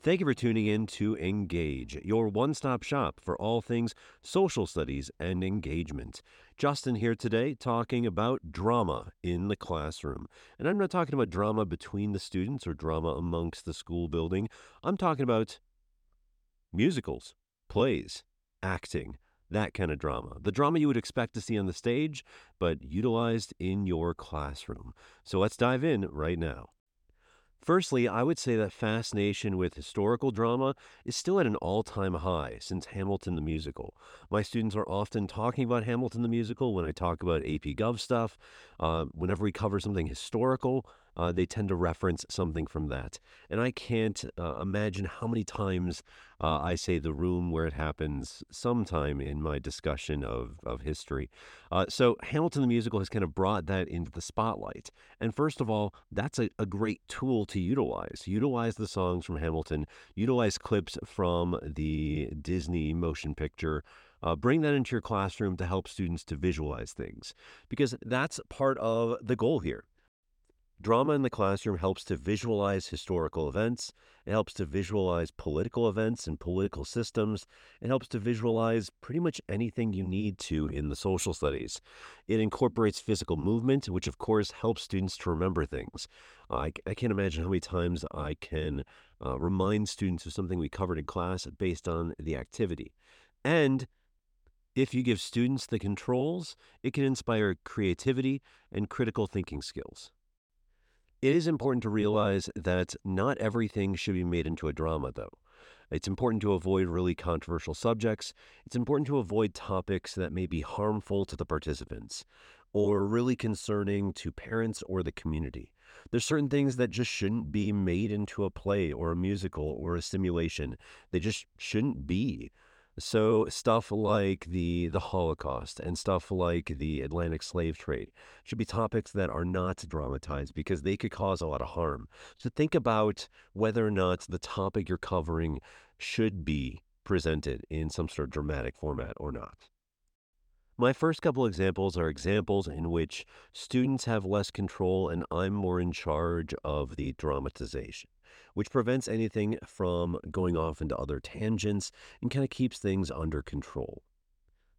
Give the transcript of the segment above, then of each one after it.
Thank you for tuning in to Engage, your one stop shop for all things social studies and engagement. Justin here today talking about drama in the classroom. And I'm not talking about drama between the students or drama amongst the school building. I'm talking about musicals, plays, acting, that kind of drama. The drama you would expect to see on the stage, but utilized in your classroom. So let's dive in right now. Firstly, I would say that fascination with historical drama is still at an all time high since Hamilton the Musical. My students are often talking about Hamilton the Musical when I talk about AP Gov stuff. Uh, whenever we cover something historical, uh, they tend to reference something from that. And I can't uh, imagine how many times uh, I say the room where it happens sometime in my discussion of, of history. Uh, so Hamilton the Musical has kind of brought that into the spotlight. And first of all, that's a, a great tool to utilize. Utilize the songs from Hamilton, utilize clips from the Disney motion picture. Uh, bring that into your classroom to help students to visualize things because that's part of the goal here. Drama in the classroom helps to visualize historical events. It helps to visualize political events and political systems. It helps to visualize pretty much anything you need to in the social studies. It incorporates physical movement, which of course helps students to remember things. I, I can't imagine how many times I can uh, remind students of something we covered in class based on the activity. And if you give students the controls, it can inspire creativity and critical thinking skills. It is important to realize that not everything should be made into a drama, though. It's important to avoid really controversial subjects. It's important to avoid topics that may be harmful to the participants or really concerning to parents or the community. There's certain things that just shouldn't be made into a play or a musical or a simulation. They just shouldn't be. So stuff like the the Holocaust and stuff like the Atlantic slave trade should be topics that are not dramatized because they could cause a lot of harm. So think about whether or not the topic you're covering should be presented in some sort of dramatic format or not. My first couple examples are examples in which students have less control and I'm more in charge of the dramatization, which prevents anything from going off into other tangents and kind of keeps things under control.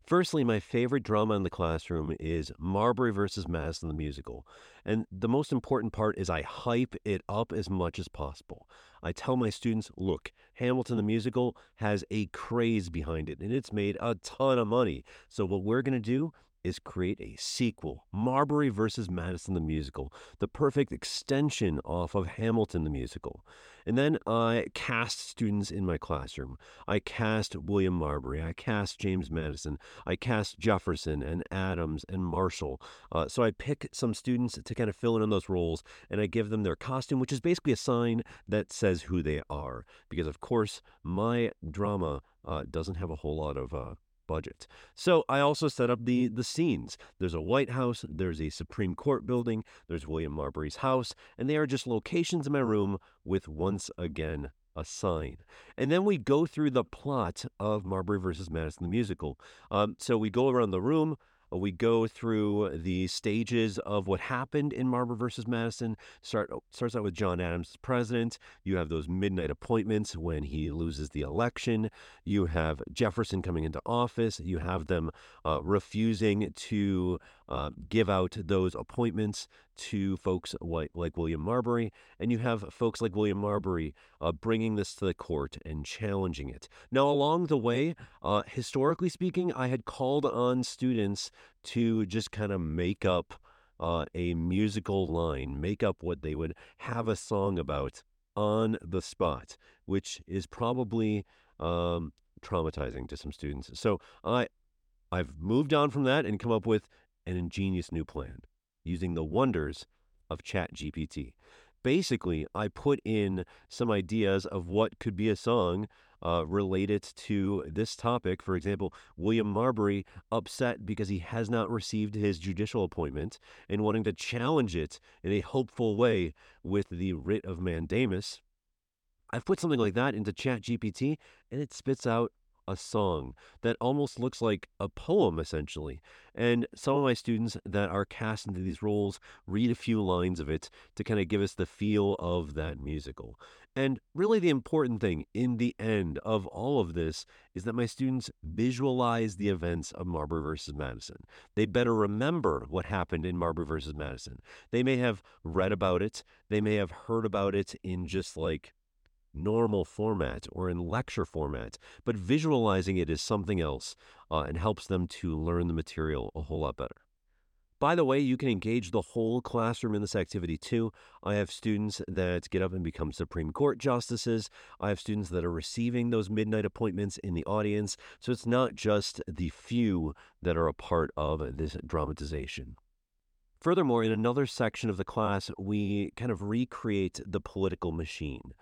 Firstly, my favorite drama in the classroom is Marbury versus Madison the musical. And the most important part is I hype it up as much as possible. I tell my students, look, Hamilton the musical has a craze behind it and it's made a ton of money. So what we're going to do is create a sequel, Marbury versus Madison the musical, the perfect extension off of Hamilton the musical. And then I cast students in my classroom. I cast William Marbury, I cast James Madison, I cast Jefferson and Adams and Marshall. Uh, so I pick some students to kind of fill in on those roles and I give them their costume, which is basically a sign that says who they are. Because, of course, my drama uh, doesn't have a whole lot of uh, budget. So I also set up the the scenes. There's a White House, there's a Supreme Court building, there's William Marbury's house, and they are just locations in my room with once again a sign. And then we go through the plot of Marbury versus Madison the musical. Um, so we go around the room. We go through the stages of what happened in Marbury versus Madison. Start starts out with John Adams as president. You have those midnight appointments when he loses the election. You have Jefferson coming into office. You have them uh, refusing to uh, give out those appointments to folks like, like William Marbury, and you have folks like William Marbury uh, bringing this to the court and challenging it. Now, along the way, uh, historically speaking, I had called on students to just kind of make up uh, a musical line, make up what they would have a song about on the spot, which is probably um, traumatizing to some students. So I I've moved on from that and come up with an ingenious new plan using the wonders of ChatGPT. Basically, I put in some ideas of what could be a song uh, related to this topic. For example, William Marbury upset because he has not received his judicial appointment and wanting to challenge it in a hopeful way with the writ of mandamus. I've put something like that into ChatGPT and it spits out a song that almost looks like a poem, essentially. And some of my students that are cast into these roles read a few lines of it to kind of give us the feel of that musical. And really, the important thing in the end of all of this is that my students visualize the events of Marbury versus Madison. They better remember what happened in Marbury versus Madison. They may have read about it, they may have heard about it in just like normal format or in lecture format, but visualizing it is something else uh, and helps them to learn the material a whole lot better. By the way, you can engage the whole classroom in this activity too. I have students that get up and become Supreme Court justices. I have students that are receiving those midnight appointments in the audience. So it's not just the few that are a part of this dramatization. Furthermore, in another section of the class, we kind of recreate the political machine.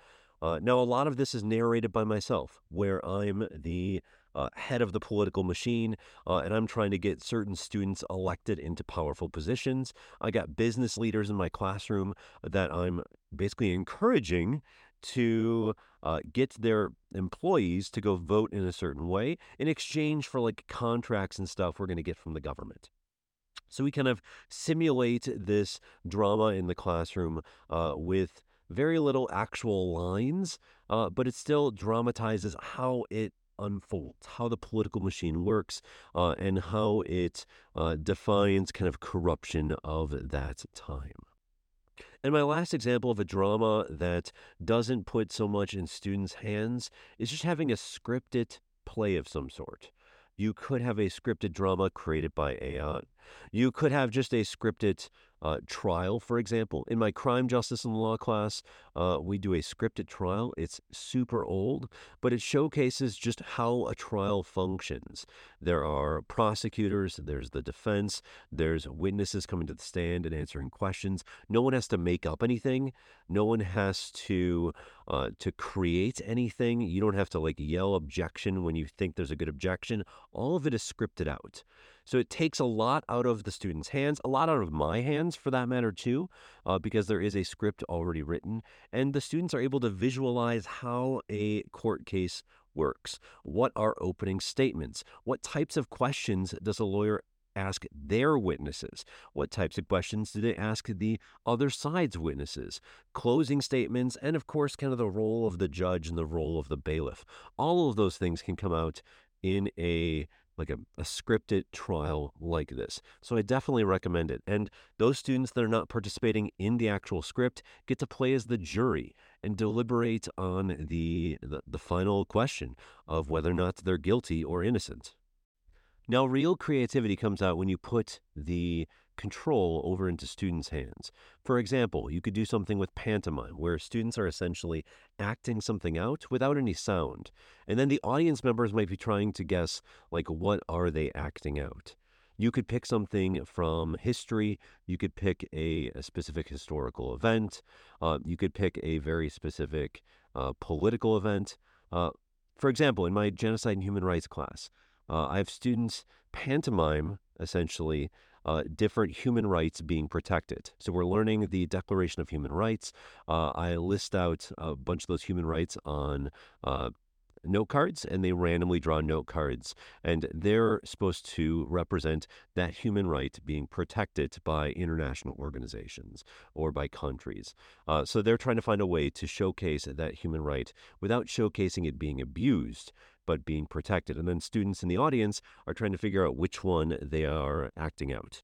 Uh, now, a lot of this is narrated by myself, where I'm the uh, head of the political machine, uh, and I'm trying to get certain students elected into powerful positions. I got business leaders in my classroom that I'm basically encouraging to uh, get their employees to go vote in a certain way in exchange for like contracts and stuff we're going to get from the government. So we kind of simulate this drama in the classroom uh, with very little actual lines, uh, but it still dramatizes how it unfolds, how the political machine works, uh, and how it uh, defines kind of corruption of that time. And my last example of a drama that doesn't put so much in students' hands is just having a scripted play of some sort. You could have a scripted drama created by AI. You could have just a scripted uh, trial, for example. In my crime, justice, and law class, uh, we do a scripted trial. It's super old, but it showcases just how a trial functions. There are prosecutors, there's the defense, there's witnesses coming to the stand and answering questions. No one has to make up anything. No one has to uh, to create anything. You don't have to like yell objection when you think there's a good objection. All of it is scripted out. So it takes a lot out of the student's hands, a lot out of my hands for that matter, too, uh, because there is a script already written. And the students are able to visualize how a court case works. What are opening statements? What types of questions does a lawyer ask their witnesses? What types of questions do they ask the other side's witnesses? Closing statements, and of course, kind of the role of the judge and the role of the bailiff. All of those things can come out in a like a, a scripted trial like this. So I definitely recommend it. And those students that are not participating in the actual script get to play as the jury and deliberate on the, the, the final question of whether or not they're guilty or innocent. Now, real creativity comes out when you put the control over into students' hands. For example, you could do something with pantomime, where students are essentially acting something out without any sound. And then the audience members might be trying to guess, like, what are they acting out? You could pick something from history. You could pick a, a specific historical event. Uh, you could pick a very specific uh, political event. Uh, for example, in my genocide and human rights class, uh, I have students pantomime essentially uh, different human rights being protected. So we're learning the Declaration of Human Rights. Uh, I list out a bunch of those human rights on uh, note cards and they randomly draw note cards and they're supposed to represent that human right being protected by international organizations or by countries uh, so they're trying to find a way to showcase that human right without showcasing it being abused but being protected. And then students in the audience are trying to figure out which one they are acting out.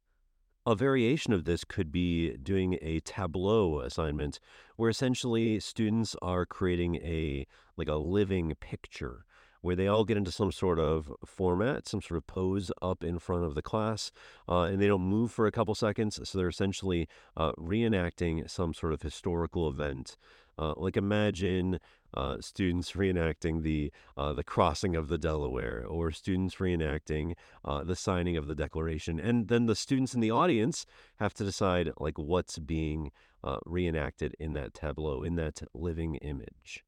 A variation of this could be doing a tableau assignment where essentially students are creating a like a living picture where they all get into some sort of format, some sort of pose up in front of the class, uh, and they don't move for a couple seconds. So they're essentially uh, reenacting some sort of historical event. Uh, like imagine uh, students reenacting the uh, the crossing of the Delaware, or students reenacting uh, the signing of the Declaration, and then the students in the audience have to decide like what's being uh, reenacted in that tableau, in that living image.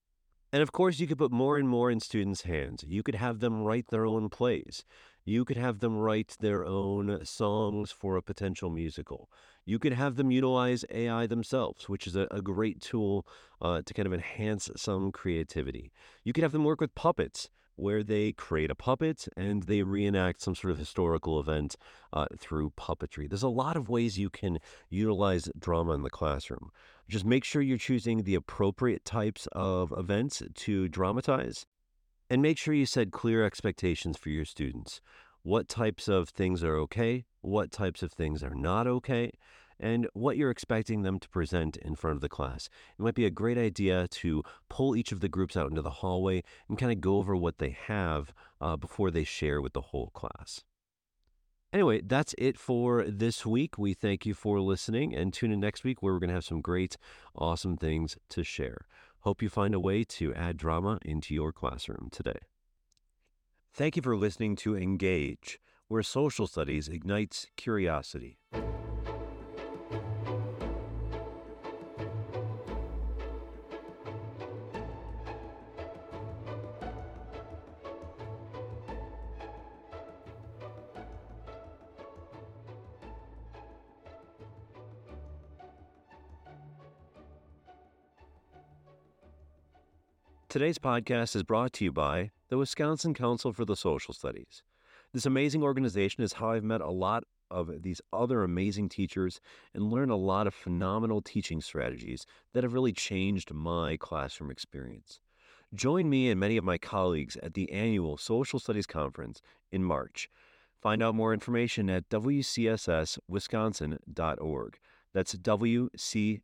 And of course, you could put more and more in students' hands. You could have them write their own plays. You could have them write their own songs for a potential musical. You could have them utilize AI themselves, which is a, a great tool uh, to kind of enhance some creativity. You could have them work with puppets. where they create a puppet and they reenact some sort of historical event uh, through puppetry. There's a lot of ways you can utilize drama in the classroom. Just make sure you're choosing the appropriate types of events to dramatize and make sure you set clear expectations for your students. What types of things are okay? What types of things are not okay? and what you're expecting them to present in front of the class. It might be a great idea to pull each of the groups out into the hallway and kind of go over what they have uh, before they share with the whole class. Anyway, that's it for this week. We thank you for listening and tune in next week where we're going to have some great, awesome things to share. Hope you find a way to add drama into your classroom today. Thank you for listening to Engage, where social studies ignites curiosity. Today's podcast is brought to you by the Wisconsin Council for the Social Studies. This amazing organization is how I've met a lot of these other amazing teachers and learned a lot of phenomenal teaching strategies that have really changed my classroom experience. Join me and many of my colleagues at the annual Social Studies Conference in March. Find out more information at wcsswisconsin.org. That's wcsswi.org.